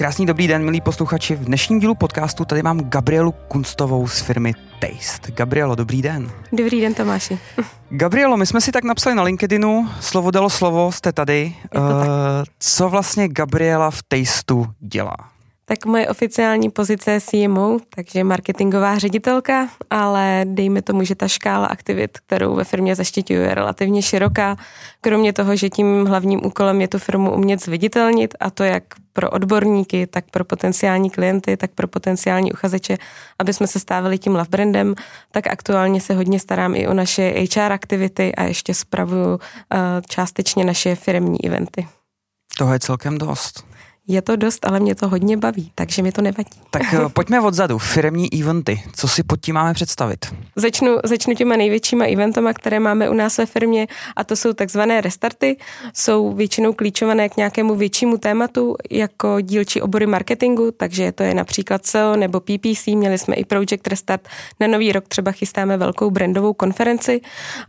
Krásný dobrý den, milí posluchači. V dnešním dílu podcastu tady mám Gabrielu Kunstovou z firmy Taste. Gabrielo, dobrý den. Dobrý den, Tomáši. Gabrielo, my jsme si tak napsali na LinkedInu, slovo dalo slovo, jste tady. Uh. Co vlastně Gabriela v Tasteu dělá? Tak moje oficiální pozice je CMO, takže marketingová ředitelka, ale dejme tomu, že ta škála aktivit, kterou ve firmě zaštiťuji, je relativně široká. Kromě toho, že tím hlavním úkolem je tu firmu umět zviditelnit a to jak pro odborníky, tak pro potenciální klienty, tak pro potenciální uchazeče, aby jsme se stávali tím love brandem, tak aktuálně se hodně starám i o naše HR aktivity a ještě spravuju uh, částečně naše firmní eventy. Toho je celkem dost. Je to dost, ale mě to hodně baví, takže mi to nevadí. Tak eh, pojďme odzadu. Firemní eventy. Co si pod tím máme představit? Začnu, začnu těma největšíma eventama, které máme u nás ve firmě a to jsou takzvané restarty. Jsou většinou klíčované k nějakému většímu tématu jako dílčí obory marketingu, takže to je například SEO nebo PPC. Měli jsme i Project Restart. Na nový rok třeba chystáme velkou brandovou konferenci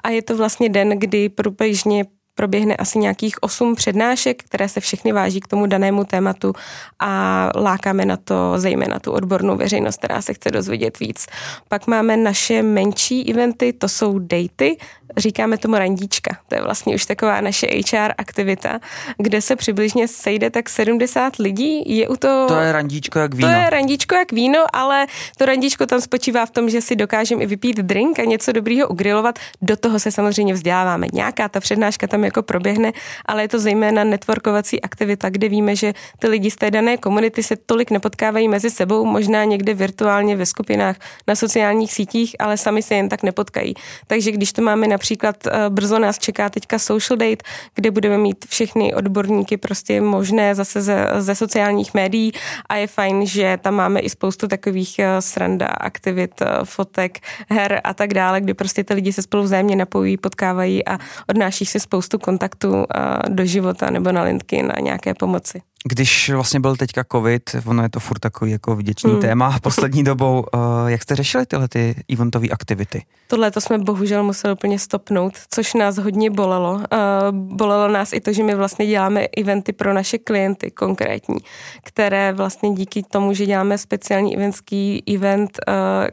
a je to vlastně den, kdy průběžně proběhne asi nějakých osm přednášek, které se všechny váží k tomu danému tématu a lákáme na to zejména tu odbornou veřejnost, která se chce dozvědět víc. Pak máme naše menší eventy, to jsou daty, říkáme tomu randíčka. To je vlastně už taková naše HR aktivita, kde se přibližně sejde tak 70 lidí. Je u to... To je randíčko jak víno. To je randíčko jak víno, ale to randíčko tam spočívá v tom, že si dokážeme i vypít drink a něco dobrýho ugrilovat. Do toho se samozřejmě vzděláváme. Nějaká ta přednáška tam jako proběhne, ale je to zejména networkovací aktivita, kde víme, že ty lidi z té dané komunity se tolik nepotkávají mezi sebou, možná někde virtuálně ve skupinách na sociálních sítích, ale sami se jen tak nepotkají. Takže když to máme například eh, brzo nás čeká teďka social date, kde budeme mít všechny odborníky prostě možné zase ze, ze sociálních médií a je fajn, že tam máme i spoustu takových eh, sranda, aktivit, eh, fotek, her a tak dále, kdy prostě ty lidi se spolu vzájemně napojí, potkávají a odnáší si spoustu kontaktu do života nebo na LinkedIn a nějaké pomoci. Když vlastně byl teďka covid, ono je to furt takový jako vděčný mm. téma poslední dobou, jak jste řešili tyhle ty eventové aktivity? Tohle to jsme bohužel museli úplně stopnout, což nás hodně bolelo. Bolelo nás i to, že my vlastně děláme eventy pro naše klienty konkrétní, které vlastně díky tomu, že děláme speciální eventský event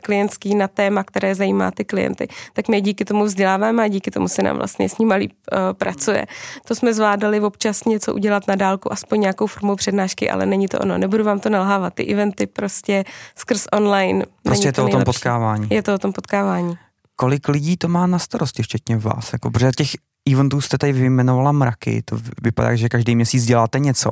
klientský na téma, které zajímá ty klienty, tak my díky tomu vzděláváme a díky tomu se nám vlastně s nimi pracuje. To jsme zvládali občas něco udělat na dálku, aspoň nějakou formou přednášky, ale není to ono. Nebudu vám to nalhávat. Ty eventy prostě skrz online. Prostě je to, to o tom potkávání. Je to o tom potkávání. Kolik lidí to má na starosti, včetně vás? Jako, protože těch eventů jste tady vyjmenovala mraky, to vypadá, že každý měsíc děláte něco,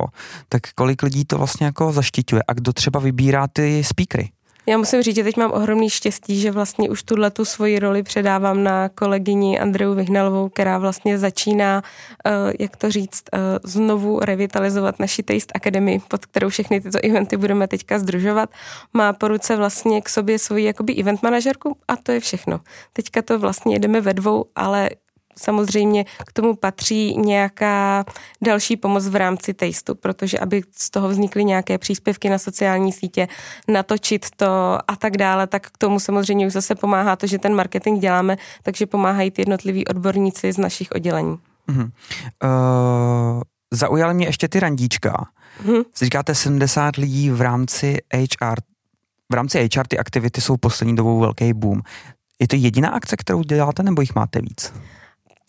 tak kolik lidí to vlastně jako zaštiťuje a kdo třeba vybírá ty speakery? Já musím říct, že teď mám ohromný štěstí, že vlastně už tuhle tu svoji roli předávám na kolegyni Andreu Vyhnalovou, která vlastně začíná, uh, jak to říct, uh, znovu revitalizovat naši Taste Academy, pod kterou všechny tyto eventy budeme teďka združovat. Má po ruce vlastně k sobě svoji jakoby event manažerku a to je všechno. Teďka to vlastně jdeme ve dvou, ale samozřejmě k tomu patří nějaká další pomoc v rámci tasteu, protože aby z toho vznikly nějaké příspěvky na sociální sítě, natočit to a tak dále, tak k tomu samozřejmě už zase pomáhá to, že ten marketing děláme, takže pomáhají ty jednotliví odborníci z našich oddělení. Uh-huh. Uh, zaujaly mě ještě ty randíčka. Uh-huh. Říkáte 70 lidí v rámci HR. V rámci HR ty aktivity jsou poslední dobou velký boom. Je to jediná akce, kterou děláte, nebo jich máte víc?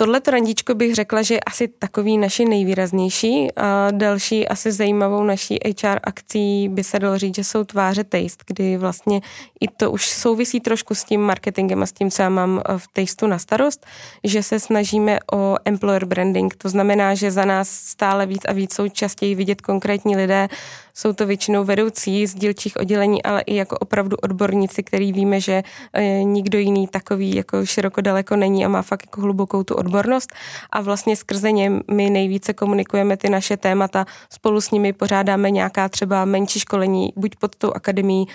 Tohle randíčko bych řekla, že je asi takový naši nejvýraznější. A další asi zajímavou naší HR akcí by se dalo říct, že jsou tváře Taste, kdy vlastně i to už souvisí trošku s tím marketingem a s tím, co já mám v Tasteu na starost, že se snažíme o employer branding. To znamená, že za nás stále víc a víc jsou častěji vidět konkrétní lidé, jsou to většinou vedoucí z dílčích oddělení, ale i jako opravdu odborníci, který víme, že e, nikdo jiný takový jako široko daleko není a má fakt jako hlubokou tu odbornost odbornost a vlastně skrze ně my nejvíce komunikujeme ty naše témata, spolu s nimi pořádáme nějaká třeba menší školení, buď pod tou akademií,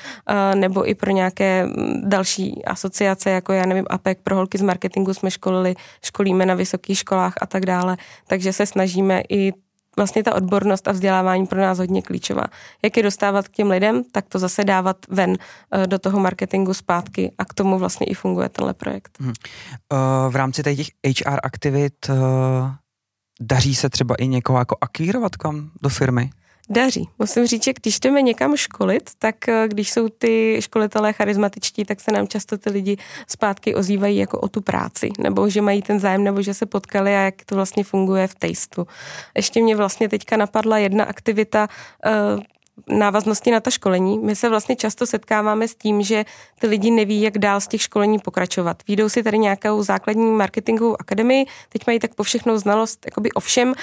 nebo i pro nějaké další asociace, jako já nevím, APEC pro holky z marketingu jsme školili, školíme na vysokých školách a tak dále, takže se snažíme i vlastně ta odbornost a vzdělávání pro nás hodně klíčová. Jak je dostávat k těm lidem, tak to zase dávat ven eh, do toho marketingu zpátky a k tomu vlastně i funguje tenhle projekt. Hmm. v rámci těch HR aktivit eh, daří se třeba i někoho jako akvírovat kam do firmy? Daří. Musím říct, že když jdeme někam školit, tak eh, když jsou ty školitelé charismatičtí, tak se nám často ty lidi zpátky ozývají jako o tu práci, nebo že mají ten zájem, nebo že se potkali a jak to vlastně funguje v tejstu. Ještě mě vlastně teďka napadla jedna aktivita, eh, návaznosti na ta školení. My se vlastně často setkáváme s tím, že ty lidi neví, jak dál z těch školení pokračovat. Výjdou si tady nějakou základní marketingovou akademii, teď mají tak po všechnou znalost jakoby o všem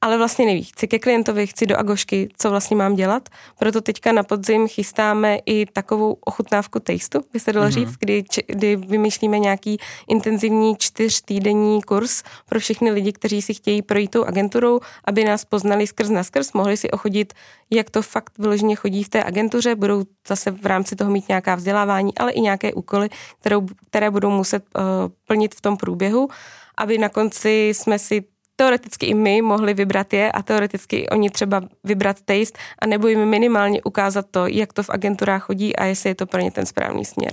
ale vlastně neví. Chci ke klientovi, chci do Agošky, co vlastně mám dělat. Proto teďka na podzim chystáme i takovou ochutnávku tasteu, by se dalo mm-hmm. říct, kdy, kdy vymýšlíme nějaký intenzivní čtyřtýdenní kurz pro všechny lidi, kteří si chtějí projít tou agenturou, aby nás poznali skrz na skrz, mohli si ochodit, jak to fakt vyloženě chodí v té agentuře, budou zase v rámci toho mít nějaká vzdělávání, ale i nějaké úkoly, kterou, které budou muset uh, plnit v tom průběhu, aby na konci jsme si teoreticky i my mohli vybrat je a teoreticky oni třeba vybrat taste a nebo jim minimálně ukázat to, jak to v agenturách chodí a jestli je to pro ně ten správný směr.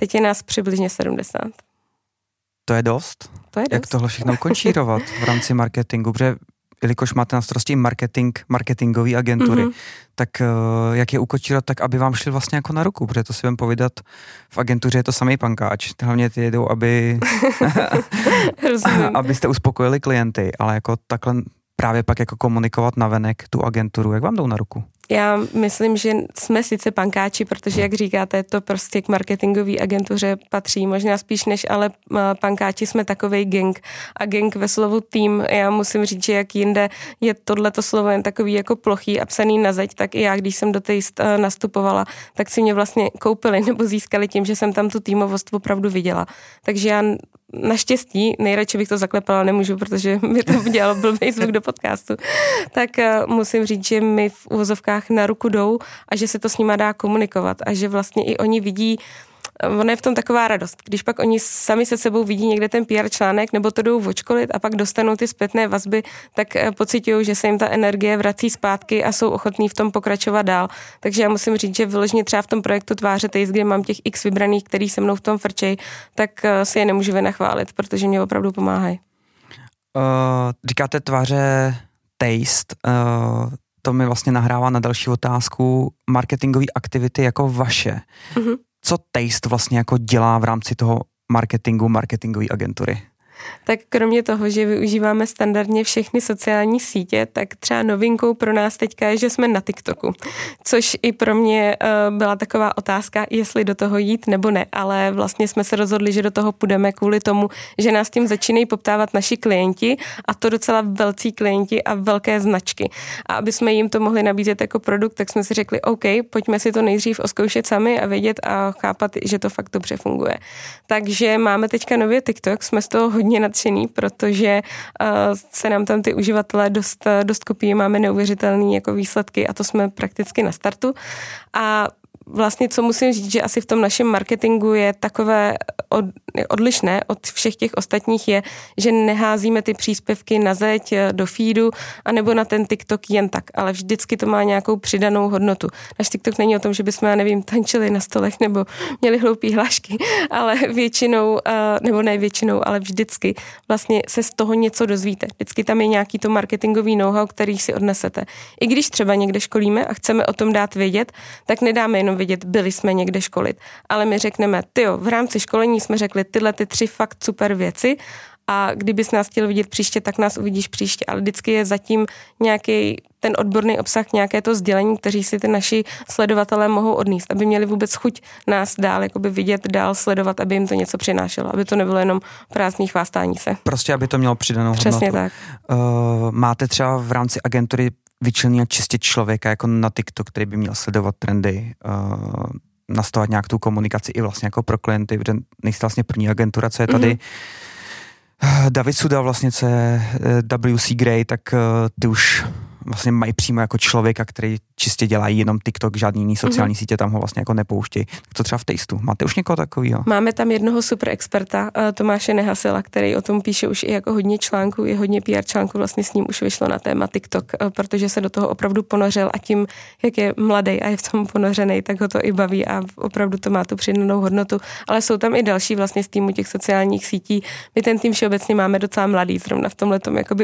Teď je nás přibližně 70. To je dost? To je dost. Jak tohle všechno končírovat v rámci marketingu? Protože jelikož máte na starosti marketing, marketingové agentury, mm-hmm. tak uh, jak je ukočírat tak, aby vám šli vlastně jako na ruku, protože to si vám povídat, v agentuře je to samý pankáč, hlavně ty jedou, aby abyste uspokojili klienty, ale jako takhle právě pak jako komunikovat na venek tu agenturu, jak vám jdou na ruku? Já myslím, že jsme sice pankáči, protože, jak říkáte, to prostě k marketingové agentuře patří, možná spíš než, ale pankáči jsme takový gang. A gang ve slovu tým, já musím říct, že jak jinde je tohleto slovo jen takový jako plochý a psaný na zeď, tak i já, když jsem do té nastupovala, tak si mě vlastně koupili nebo získali tím, že jsem tam tu týmovost opravdu viděla. Takže já naštěstí, nejradši bych to zaklepala, nemůžu, protože mi to udělal blbý zvuk do podcastu, tak uh, musím říct, že mi v uvozovkách na ruku jdou a že se to s nima dá komunikovat a že vlastně i oni vidí, ono je v tom taková radost. Když pak oni sami se sebou vidí někde ten PR článek nebo to jdou vočkolit a pak dostanou ty zpětné vazby, tak eh, pocitují, že se jim ta energie vrací zpátky a jsou ochotní v tom pokračovat dál. Takže já musím říct, že vyloženě třeba v tom projektu Tváře Taste, kde mám těch x vybraných, který se mnou v tom frčej, tak eh, si je nemůžu vynachválit, protože mě opravdu pomáhají. Uh, říkáte tváře Taste, uh, to mi vlastně nahrává na další otázku marketingové aktivity jako vaše. Uh-huh co Taste vlastně jako dělá v rámci toho marketingu, marketingové agentury? Tak kromě toho, že využíváme standardně všechny sociální sítě, tak třeba novinkou pro nás teďka je, že jsme na TikToku, což i pro mě uh, byla taková otázka, jestli do toho jít nebo ne, ale vlastně jsme se rozhodli, že do toho půjdeme kvůli tomu, že nás tím začínají poptávat naši klienti a to docela velcí klienti a velké značky. A aby jsme jim to mohli nabízet jako produkt, tak jsme si řekli, OK, pojďme si to nejdřív oskoušet sami a vědět a chápat, že to fakt dobře funguje. Takže máme teďka nově TikTok, jsme z toho hodně hodně nadšený, protože uh, se nám tam ty uživatelé dost, dost kopí, máme neuvěřitelné jako výsledky a to jsme prakticky na startu. A vlastně, co musím říct, že asi v tom našem marketingu je takové od, odlišné od všech těch ostatních je, že neházíme ty příspěvky na zeď eh, do feedu anebo na ten TikTok jen tak, ale vždycky to má nějakou přidanou hodnotu. Náš TikTok není o tom, že bychom, já nevím, tančili na stolech nebo měli hloupý hlášky, ale většinou, eh, nebo ne většinou, ale vždycky vlastně se z toho něco dozvíte. Vždycky tam je nějaký to marketingový know-how, který si odnesete. I když třeba někde školíme a chceme o tom dát vědět, tak nedáme jenom vidět, byli jsme někde školit. Ale my řekneme, ty v rámci školení jsme řekli tyhle ty tři fakt super věci a kdybys nás chtěl vidět příště, tak nás uvidíš příště. Ale vždycky je zatím nějaký ten odborný obsah, nějaké to sdělení, kteří si ty naši sledovatelé mohou odníst, aby měli vůbec chuť nás dál jakoby vidět, dál sledovat, aby jim to něco přinášelo, aby to nebylo jenom prázdný chvástání se. Prostě, aby to mělo přidanou Přesně hodnotu. tak. Uh, máte třeba v rámci agentury vyčlenit čistě člověka jako na TikTok, který by měl sledovat trendy, uh, nastavovat nějak tu komunikaci i vlastně jako pro klienty, protože nejste vlastně první agentura, co je tady. Mm-hmm. David Suda vlastně, co je eh, WC Gray, tak uh, ty už vlastně mají přímo jako člověka, který čistě dělá jenom TikTok, žádný jiný sociální mm-hmm. sítě tam ho vlastně jako nepouštějí. To třeba v Tasteu. Máte už někoho takového? Máme tam jednoho super experta, eh, Tomáše Nehasela, který o tom píše už i jako hodně článků, je hodně PR článků, vlastně s ním už vyšlo na téma TikTok, eh, protože se do toho opravdu ponořil a tím, jak je mladý a je v tom ponořený, tak ho to i baví a opravdu to má tu přidanou hodnotu. Ale jsou tam i další vlastně z týmu těch sociálních sítí. My ten tým všeobecně máme docela mladý, zrovna v tomhle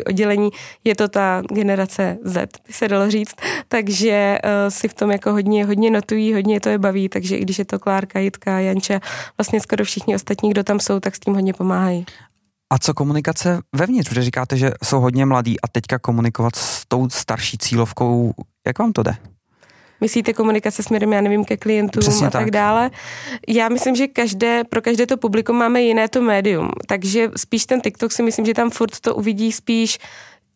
oddělení je to ta generace Z, by se dalo říct, takže uh, si v tom jako hodně, hodně notují, hodně to je baví, takže i když je to Klárka, Jitka, Janča, vlastně skoro všichni ostatní, kdo tam jsou, tak s tím hodně pomáhají. A co komunikace vevnitř? Protože říkáte, že jsou hodně mladí a teďka komunikovat s tou starší cílovkou, jak vám to jde? Myslíte komunikace směrem, já nevím, ke klientům Přesně a tak, tak dále. Já myslím, že každé, pro každé to publikum máme jiné to médium, takže spíš ten TikTok si myslím, že tam furt to uvidí spíš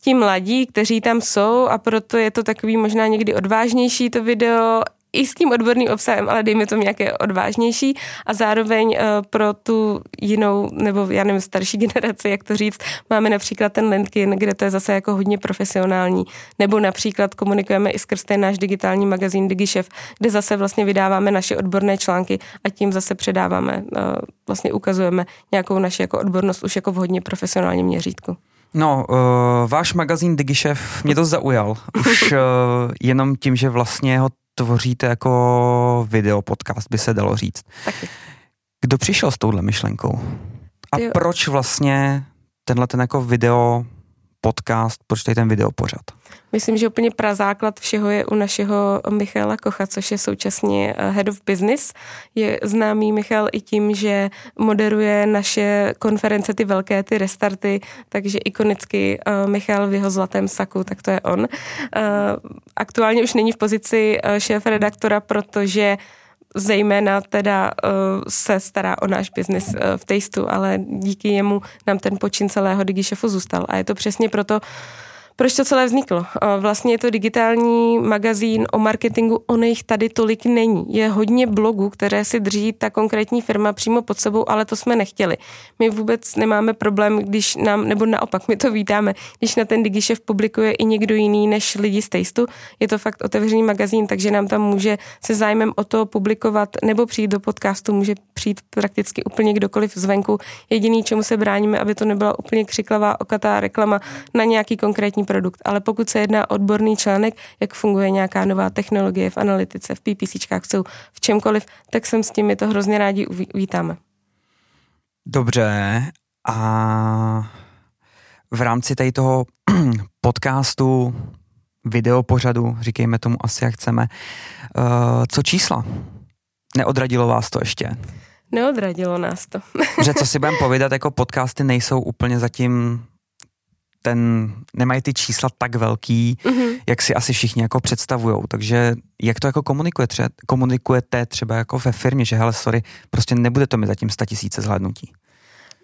ti mladí, kteří tam jsou a proto je to takový možná někdy odvážnější to video, i s tím odborným obsahem, ale dejme to nějaké odvážnější a zároveň uh, pro tu jinou, nebo já nevím, starší generaci, jak to říct, máme například ten LinkedIn, kde to je zase jako hodně profesionální, nebo například komunikujeme i skrz ten náš digitální magazín DigiShef, kde zase vlastně vydáváme naše odborné články a tím zase předáváme, uh, vlastně ukazujeme nějakou naši jako odbornost už jako v hodně profesionálním měřítku. No, uh, váš magazín DigiShef mě to zaujal. Už uh, jenom tím, že vlastně ho tvoříte jako video podcast, by se dalo říct. Taky. Kdo přišel s touhle myšlenkou? A proč vlastně tenhle ten jako video podcast, proč tady ten video pořad? Myslím, že úplně prazáklad všeho je u našeho Michaela Kocha, což je současně eh, Head of Business. Je známý Michal i tím, že moderuje naše konference, ty velké, ty restarty, takže ikonicky uh, Michal v jeho zlatém saku, tak to je on. Uh, aktuálně už není v pozici uh, šéf redaktora, protože zejména teda uh, se stará o náš biznis uh, v Tasteu, ale díky jemu nám ten počin celého DigiShefu zůstal. A je to přesně proto, proč to celé vzniklo? Vlastně je to digitální magazín o marketingu, ono jich tady tolik není. Je hodně blogů, které si drží ta konkrétní firma přímo pod sebou, ale to jsme nechtěli. My vůbec nemáme problém, když nám, nebo naopak, my to vítáme, když na ten DigiShef publikuje i někdo jiný než lidi z Tasteu. Je to fakt otevřený magazín, takže nám tam může se zájmem o to publikovat nebo přijít do podcastu, může přijít prakticky úplně kdokoliv zvenku. Jediný, čemu se bráníme, aby to nebyla úplně křiklavá, okatá reklama na nějaký konkrétní produkt. Ale pokud se jedná o odborný článek, jak funguje nějaká nová technologie v analytice, v PPCčkách, jsou v čemkoliv, tak jsem s tím my to hrozně rádi uvítáme. Dobře. A v rámci tady toho podcastu, videopořadu, říkejme tomu asi jak chceme, uh, co čísla? Neodradilo vás to ještě? Neodradilo nás to. Že co si budeme povědat, jako podcasty nejsou úplně zatím ten, nemají ty čísla tak velký, mm-hmm. jak si asi všichni jako představujou. Takže jak to jako komunikuje třeba, komunikujete třeba jako ve firmě, že hele, sorry, prostě nebude to mi zatím 100 tisíce zhlédnutí.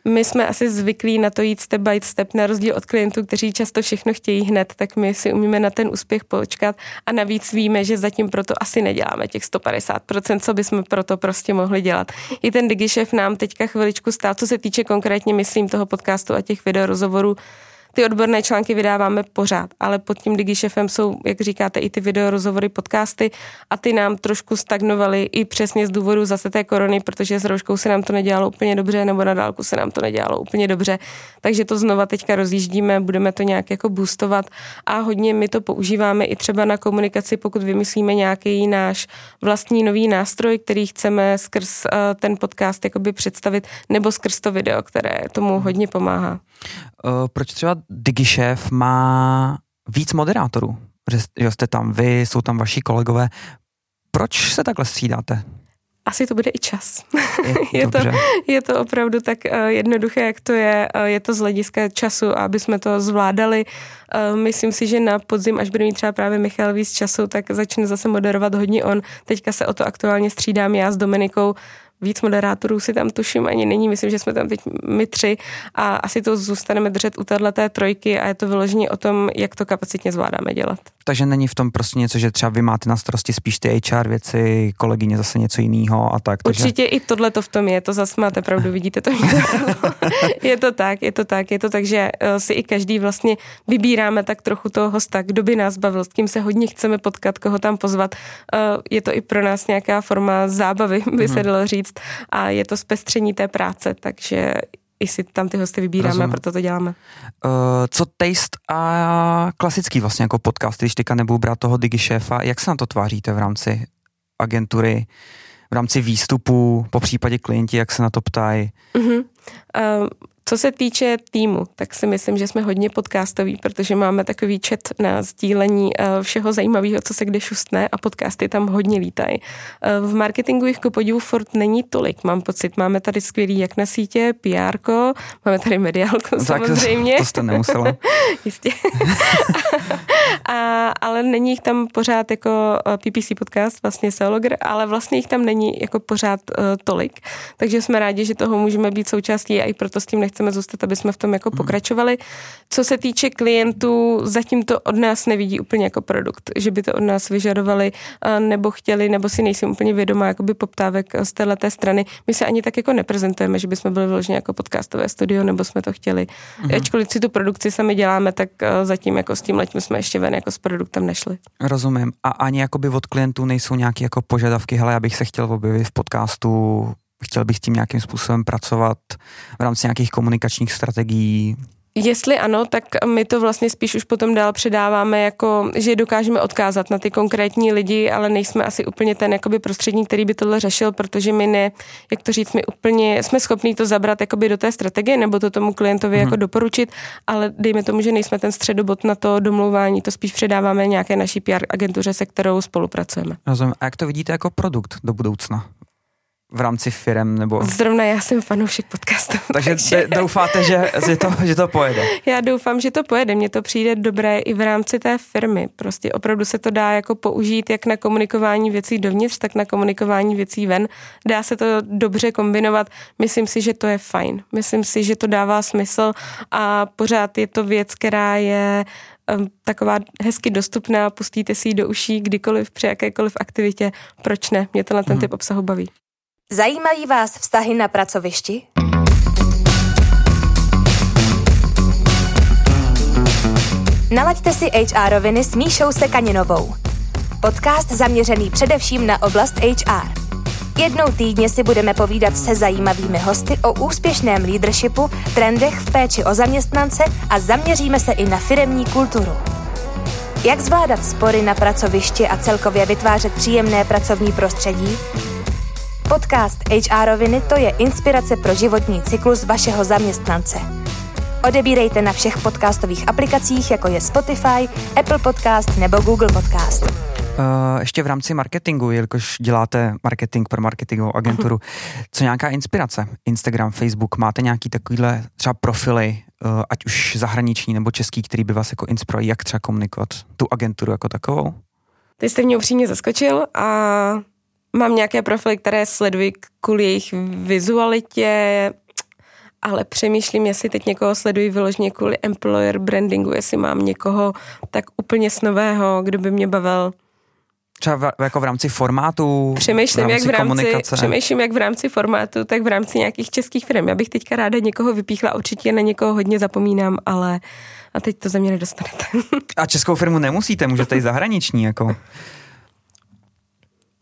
My jsme asi zvyklí na to jít step by step, na rozdíl od klientů, kteří často všechno chtějí hned, tak my si umíme na ten úspěch počkat a navíc víme, že zatím proto asi neděláme těch 150%, co bychom proto prostě mohli dělat. I ten DigiShef nám teďka chviličku stál, co se týče konkrétně, myslím, toho podcastu a těch videorozhovorů, ty odborné články vydáváme pořád, ale pod tím DigiShefem jsou, jak říkáte, i ty video rozhovory, podcasty a ty nám trošku stagnovaly i přesně z důvodu zase té korony, protože s rouškou se nám to nedělalo úplně dobře, nebo na dálku se nám to nedělalo úplně dobře. Takže to znova teďka rozjíždíme, budeme to nějak jako boostovat a hodně my to používáme i třeba na komunikaci, pokud vymyslíme nějaký náš vlastní nový nástroj, který chceme skrz uh, ten podcast jakoby představit, nebo skrz to video, které tomu hodně pomáhá. Uh, proč třeba DigiShef má víc moderátorů? Že, že jste tam vy, jsou tam vaši kolegové. Proč se takhle střídáte? Asi to bude i čas. Je, je, to, je to opravdu tak uh, jednoduché, jak to je. Uh, je to z hlediska času, aby jsme to zvládali. Uh, myslím si, že na podzim, až bude mít třeba právě Michal víc času, tak začne zase moderovat hodně on. Teďka se o to aktuálně střídám já s Dominikou víc moderátorů si tam tuším ani není, myslím, že jsme tam teď my tři a asi to zůstaneme držet u této trojky a je to vyloženě o tom, jak to kapacitně zvládáme dělat. Takže není v tom prostě něco, že třeba vy máte na starosti spíš ty HR věci, kolegyně zase něco jiného a tak. Takže... Určitě i tohle to v tom je, to zase máte pravdu, vidíte to. je to tak, je to tak, je to tak, že eh, si i každý vlastně vybíráme tak trochu toho hosta, kdo by nás bavil, s kým se hodně chceme potkat, koho tam pozvat. Eh, je to i pro nás nějaká forma zábavy, by se mhm. dalo říct říct. A je to zpestření té práce, takže i si tam ty hosty vybíráme, Rozumím. proto to děláme. Uh, co taste a klasický vlastně jako podcast, když teďka nebudu brát toho DigiShefa, jak se na to tváříte v rámci agentury, v rámci výstupu, po případě klienti, jak se na to ptají? Uh-huh. Uh, co se týče týmu, tak si myslím, že jsme hodně podcastoví, protože máme takový chat na sdílení eh, všeho zajímavého, co se kde šustne a podcasty tam hodně lítají. Eh, v marketingu jich ku podivu fort není tolik, mám pocit. Máme tady skvělý jak na sítě, PR, máme tady mediálku samozřejmě. To jste nemusela. Jistě. a, ale není jich tam pořád jako eh, PPC podcast, vlastně Seologr, ale vlastně jich tam není jako pořád uh, tolik. Takže jsme rádi, že toho můžeme být součástí a i proto s tím nechci chceme zůstat, aby jsme v tom jako hmm. pokračovali. Co se týče klientů, zatím to od nás nevidí úplně jako produkt, že by to od nás vyžadovali nebo chtěli, nebo si nejsem úplně vědomá jakoby poptávek z této strany. My se ani tak jako neprezentujeme, že bychom byli vložně jako podcastové studio, nebo jsme to chtěli. Hmm. Ačkoliv si tu produkci sami děláme, tak zatím jako s tím letím jsme ještě ven jako s produktem nešli. Rozumím. A ani jakoby od klientů nejsou nějaké jako požadavky, hele, abych se chtěl objevit v podcastu, chtěl bych tím nějakým způsobem pracovat v rámci nějakých komunikačních strategií? Jestli ano, tak my to vlastně spíš už potom dál předáváme, jako, že dokážeme odkázat na ty konkrétní lidi, ale nejsme asi úplně ten jakoby prostředník, který by tohle řešil, protože my ne, jak to říct, my úplně jsme schopní to zabrat jakoby do té strategie nebo to tomu klientovi hmm. jako doporučit, ale dejme tomu, že nejsme ten středobot na to domlouvání, to spíš předáváme nějaké naší PR agentuře, se kterou spolupracujeme. Rozumím. A jak to vidíte jako produkt do budoucna? V rámci firem nebo... Zrovna já jsem fanoušek podcastu. Takže, takže... doufáte, že, že, to, že to pojede? Já doufám, že to pojede. Mně to přijde dobré i v rámci té firmy. Prostě opravdu se to dá jako použít jak na komunikování věcí dovnitř, tak na komunikování věcí ven. Dá se to dobře kombinovat. Myslím si, že to je fajn. Myslím si, že to dává smysl a pořád je to věc, která je um, taková hezky dostupná, pustíte si ji do uší kdykoliv, při jakékoliv aktivitě. Proč ne? Mě to na ten hmm. typ obsahu baví. Zajímají vás vztahy na pracovišti? Nalaďte si HR roviny s Míšou Sekaninovou. Podcast zaměřený především na oblast HR. Jednou týdně si budeme povídat se zajímavými hosty o úspěšném leadershipu, trendech v péči o zaměstnance a zaměříme se i na firemní kulturu. Jak zvládat spory na pracovišti a celkově vytvářet příjemné pracovní prostředí, Podcast HR Roviny to je inspirace pro životní cyklus vašeho zaměstnance. Odebírejte na všech podcastových aplikacích, jako je Spotify, Apple Podcast nebo Google Podcast. Uh, ještě v rámci marketingu, jelikož děláte marketing pro marketingovou agenturu, co nějaká inspirace? Instagram, Facebook, máte nějaký takovýhle třeba profily, uh, ať už zahraniční nebo český, který by vás jako inspiroval, jak třeba komunikovat tu agenturu jako takovou? Ty jste mě upřímně zaskočil a Mám nějaké profily, které sleduji kvůli jejich vizualitě, ale přemýšlím, jestli teď někoho sleduji vyloženě kvůli employer brandingu, jestli mám někoho tak úplně s nového, kdo by mě bavil. Třeba v, jako v rámci formátu, přemýšlím, v rámci jak v rámci, Přemýšlím jak v rámci formátu, tak v rámci nějakých českých firm. Já bych teďka ráda někoho vypíchla, určitě na někoho hodně zapomínám, ale a teď to ze mě nedostanete. a českou firmu nemusíte, můžete i zahraniční, jako.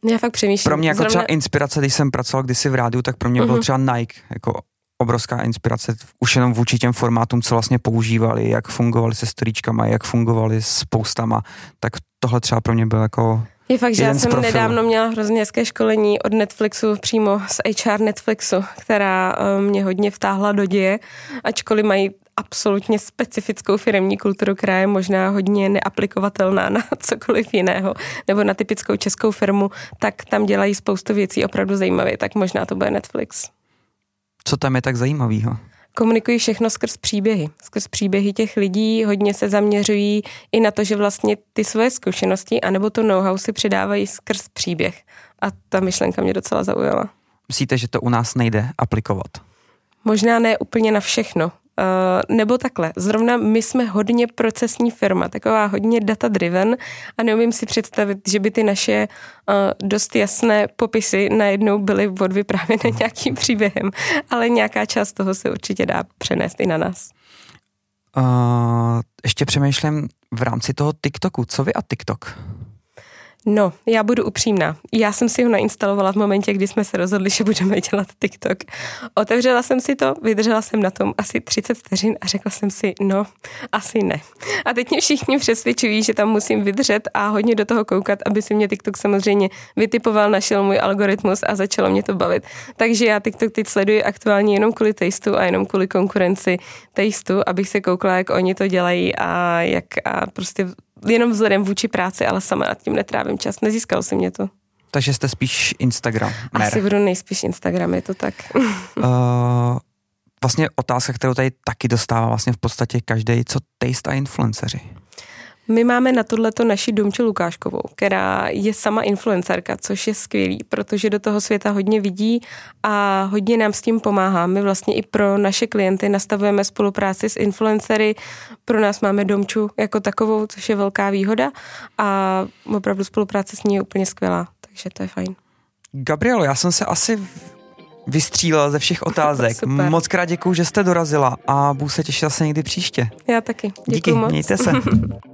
Já fakt přemýšlím. Pro mě jako Zrovna... třeba inspirace, když jsem pracoval kdysi v rádiu, tak pro mě uh-huh. byl mhm. třeba Nike, jako obrovská inspirace už jenom vůči těm formátům, co vlastně používali, jak fungovali se storíčkama, jak fungovali s postama, tak tohle třeba pro mě byl jako je fakt, že já jsem nedávno měla hrozně hezké školení od Netflixu, přímo z HR Netflixu, která eh, mě hodně vtáhla do děje, ačkoliv mají absolutně specifickou firmní kulturu, která je možná hodně neaplikovatelná na cokoliv jiného, nebo na typickou českou firmu, tak tam dělají spoustu věcí opravdu zajímavé, tak možná to bude Netflix. Co tam je tak zajímavého? komunikují všechno skrz příběhy. Skrz příběhy těch lidí hodně se zaměřují i na to, že vlastně ty svoje zkušenosti anebo to know-how si přidávají skrz příběh. A ta myšlenka mě docela zaujala. Myslíte, že to u nás nejde aplikovat? Možná ne úplně na všechno. Uh, nebo takhle, zrovna my jsme hodně procesní firma, taková hodně data-driven a neumím si představit, že by ty naše uh, dost jasné popisy najednou byly odvyprávěny nějakým příběhem, ale nějaká část toho se určitě dá přenést i na nás. Uh, ještě přemýšlím v rámci toho TikToku. Co vy a TikTok? No, já budu upřímná. Já jsem si ho nainstalovala v momentě, kdy jsme se rozhodli, že budeme dělat TikTok. Otevřela jsem si to, vydržela jsem na tom asi 30 vteřin a řekla jsem si, no, asi ne. A teď mě všichni přesvědčují, že tam musím vydržet a hodně do toho koukat, aby si mě TikTok samozřejmě vytipoval, našel můj algoritmus a začalo mě to bavit. Takže já TikTok teď sleduji aktuálně jenom kvůli tastu a jenom kvůli konkurenci tastu, abych se koukla, jak oni to dělají a jak a prostě jenom vzhledem vůči práci, ale sama nad tím netrávím čas. Nezískal si mě to. Takže jste spíš Instagram. Asi budu nejspíš Instagram, je to tak. uh, vlastně otázka, kterou tady taky dostává vlastně v podstatě každý, co taste a influenceři. My máme na tohleto naši Domču Lukáškovou, která je sama influencerka, což je skvělý, protože do toho světa hodně vidí a hodně nám s tím pomáhá. My vlastně i pro naše klienty nastavujeme spolupráci s influencery. Pro nás máme Domču jako takovou, což je velká výhoda a opravdu spolupráce s ní je úplně skvělá, takže to je fajn. Gabrielo, já jsem se asi vystřílela ze všech otázek. Super. Moc krát děkuju, že jste dorazila a budu se těšit zase někdy příště. Já taky. Děkuju Díky, moc. mějte se.